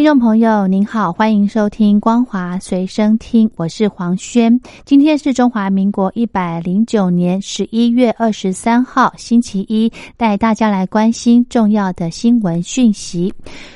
听众朋友您好，欢迎收听光华随身听，我是黄轩。今天是中华民国一百零九年十一月二十三号，星期一，带大家来关心重要的新闻讯息。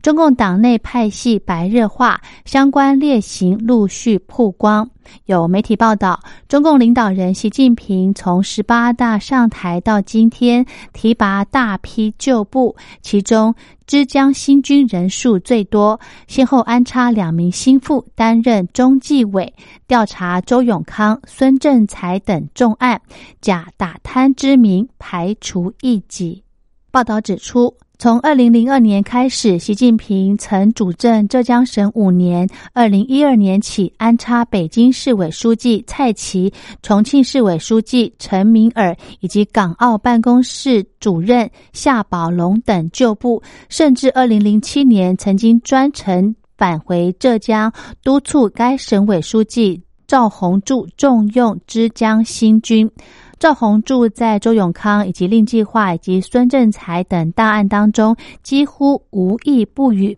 中共党内派系白热化，相关劣行陆续曝光。有媒体报道，中共领导人习近平从十八大上台到今天，提拔大批旧部，其中枝江新军人数最多，先后安插两名心腹担任中纪委，调查周永康、孙政才等重案，假打贪之名排除异己。报道指出。从二零零二年开始，习近平曾主政浙江省五年。二零一二年起，安插北京市委书记蔡奇、重庆市委书记陈敏尔以及港澳办公室主任夏宝龙等旧部，甚至二零零七年曾经专程返回浙江，督促该省委书记赵洪柱重用枝江新军。赵洪柱在周永康以及令计划以及孙政才等档案当中几乎无一不语。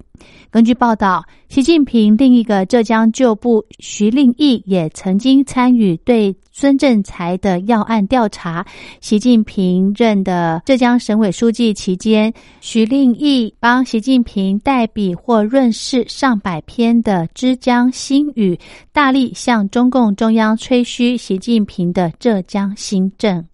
根据报道，习近平另一个浙江旧部徐令义也曾经参与对孙政才的要案调查。习近平任的浙江省委书记期间，徐令义帮习近平代笔或润饰上百篇的《枝江新语》，大力向中共中央吹嘘习近平的浙江新政。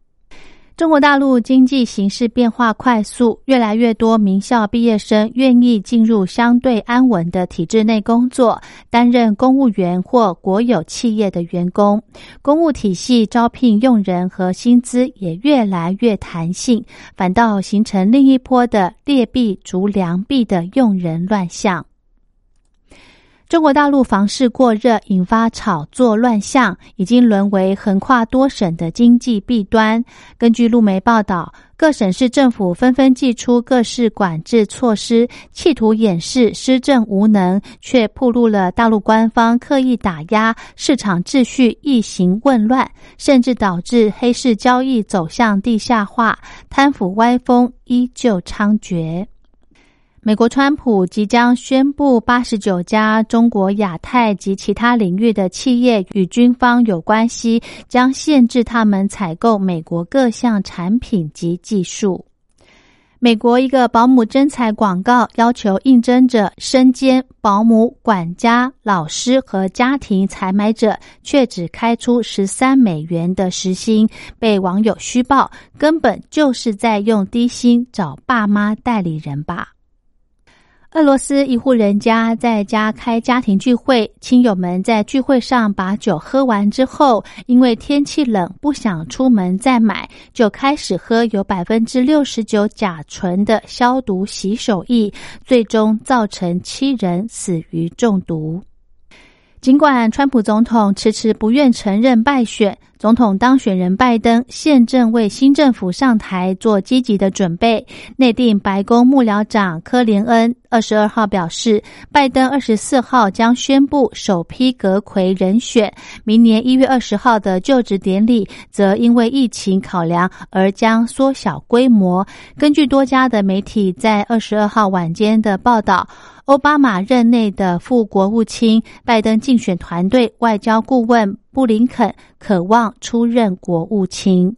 中国大陆经济形势变化快速，越来越多名校毕业生愿意进入相对安稳的体制内工作，担任公务员或国有企业的员工。公务体系招聘用人和薪资也越来越弹性，反倒形成另一波的劣币逐良币的用人乱象。中国大陆房市过热，引发炒作乱象，已经沦为横跨多省的经济弊端。根据路媒报道，各省市政府纷纷祭出各式管制措施，企图掩饰施政无能，却暴露了大陆官方刻意打压市场秩序、异行混乱，甚至导致黑市交易走向地下化，贪腐歪风依旧猖獗。美国川普即将宣布，八十九家中国亚太及其他领域的企业与军方有关系，将限制他们采购美国各项产品及技术。美国一个保姆征才广告要求应征者身兼保姆、管家、老师和家庭采买者，却只开出十三美元的时薪，被网友虚报，根本就是在用低薪找爸妈代理人吧。俄罗斯一户人家在家开家庭聚会，亲友们在聚会上把酒喝完之后，因为天气冷不想出门再买，就开始喝有百分之六十九甲醇的消毒洗手液，最终造成七人死于中毒。尽管川普总统迟迟不愿承认败选，总统当选人拜登现正为新政府上台做积极的准备。内定白宫幕僚长科林恩二十二号表示，拜登二十四号将宣布首批阁魁人选，明年一月二十号的就职典礼则因为疫情考量而将缩小规模。根据多家的媒体在二十二号晚间的报道。奥巴马任内的副国务卿、拜登竞选团队外交顾问布林肯渴望出任国务卿。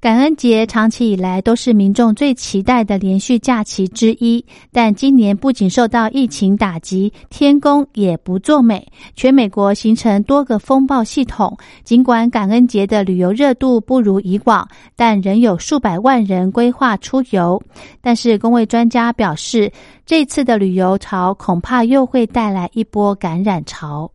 感恩节长期以来都是民众最期待的连续假期之一，但今年不仅受到疫情打击，天公也不作美，全美国形成多个风暴系统。尽管感恩节的旅游热度不如以往，但仍有数百万人规划出游。但是，工位专家表示，这次的旅游潮恐怕又会带来一波感染潮。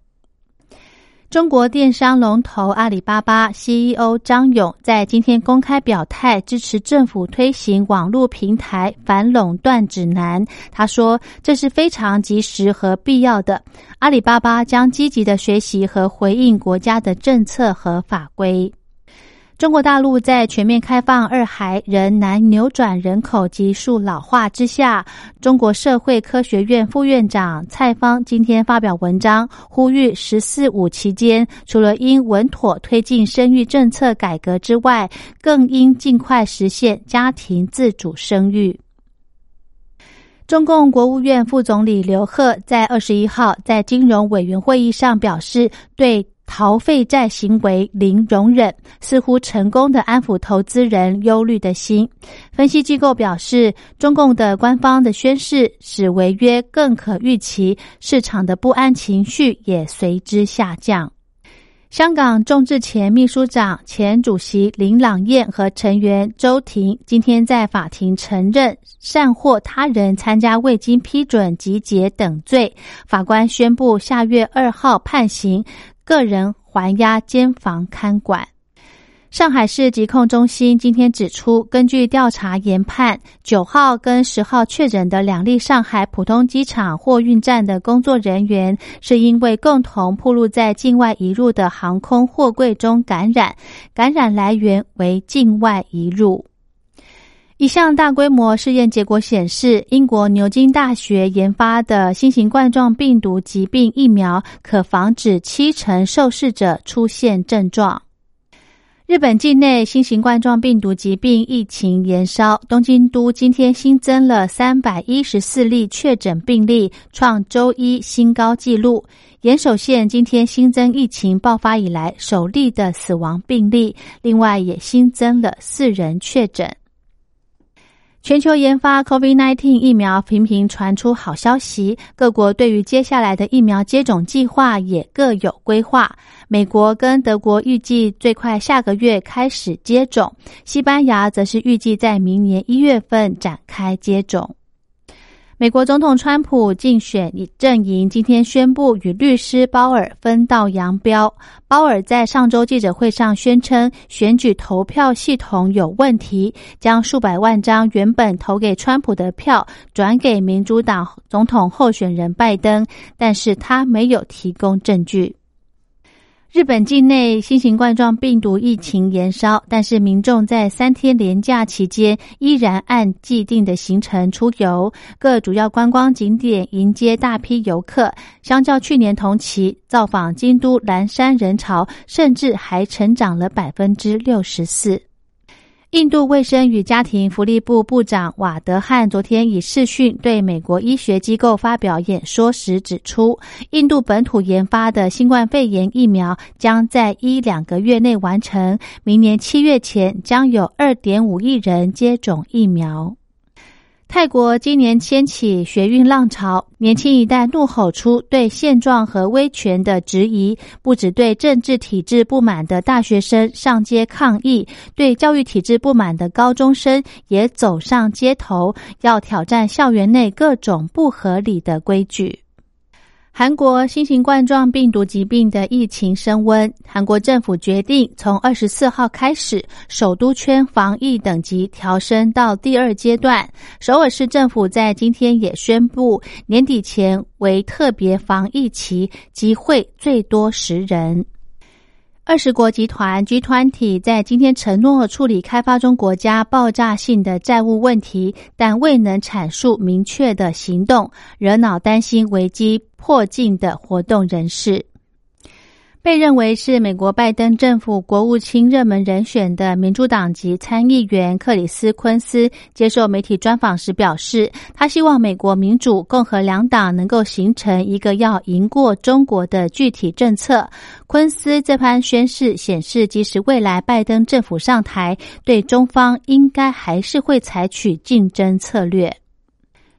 中国电商龙头阿里巴巴 CEO 张勇在今天公开表态支持政府推行网络平台反垄断指南。他说：“这是非常及时和必要的。阿里巴巴将积极的学习和回应国家的政策和法规。”中国大陆在全面开放二孩仍难扭转人口急速老化之下，中国社会科学院副院长蔡方今天发表文章，呼吁“十四五”期间，除了应稳妥推进生育政策改革之外，更应尽快实现家庭自主生育。中共国务院副总理刘鹤在二十一号在金融委员会议上表示，对。逃废债行为零容忍，似乎成功的安抚投资人忧虑的心。分析机构表示，中共的官方的宣誓使违约更可预期，市场的不安情绪也随之下降。香港众志前秘书长、前主席林朗彦和成员周婷今天在法庭承认善获他人参加未经批准集结等罪，法官宣布下月二号判刑。个人还押监房看管。上海市疾控中心今天指出，根据调查研判，九号跟十号确诊的两例上海浦东机场货运站的工作人员，是因为共同暴露在境外移入的航空货柜中感染，感染来源为境外移入。一项大规模试验结果显示，英国牛津大学研发的新型冠状病毒疾病疫苗可防止七成受试者出现症状。日本境内新型冠状病毒疾病疫情延烧，东京都今天新增了三百一十四例确诊病例，创周一新高纪录。岩手县今天新增疫情爆发以来首例的死亡病例，另外也新增了四人确诊。全球研发 COVID-19 疫苗频频传出好消息，各国对于接下来的疫苗接种计划也各有规划。美国跟德国预计最快下个月开始接种，西班牙则是预计在明年一月份展开接种。美国总统川普竞选阵营今天宣布与律师鲍尔分道扬镳。鲍尔在上周记者会上宣称，选举投票系统有问题，将数百万张原本投给川普的票转给民主党总统候选人拜登，但是他没有提供证据。日本境内新型冠状病毒疫情延烧，但是民众在三天连假期间依然按既定的行程出游，各主要观光景点迎接大批游客。相较去年同期，造访京都岚山人潮甚至还成长了百分之六十四。印度卫生与家庭福利部部长瓦德汉昨天以视讯对美国医学机构发表演说时指出，印度本土研发的新冠肺炎疫苗将在一两个月内完成，明年七月前将有二点五亿人接种疫苗。泰国今年掀起学运浪潮，年轻一代怒吼出对现状和威权的质疑，不止对政治体制不满的大学生上街抗议，对教育体制不满的高中生也走上街头，要挑战校园内各种不合理的规矩。韩国新型冠状病毒疾病的疫情升温，韩国政府决定从二十四号开始，首都圈防疫等级调升到第二阶段。首尔市政府在今天也宣布，年底前为特别防疫期，集会最多十人。二十国集团 （G 团体在今天承诺处理开发中国家爆炸性的债务问题，但未能阐述明确的行动，惹恼担心危机迫近的活动人士。被认为是美国拜登政府国务卿热门人选的民主党籍参议员克里斯·昆斯接受媒体专访时表示，他希望美国民主、共和两党能够形成一个要赢过中国的具体政策。昆斯这番宣誓显示，即使未来拜登政府上台，对中方应该还是会采取竞争策略。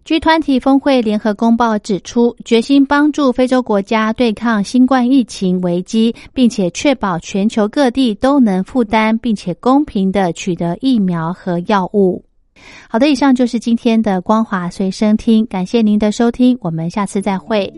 据团体峰会联合公报指出，决心帮助非洲国家对抗新冠疫情危机，并且确保全球各地都能负担并且公平的取得疫苗和药物。好的，以上就是今天的光华随身听，感谢您的收听，我们下次再会。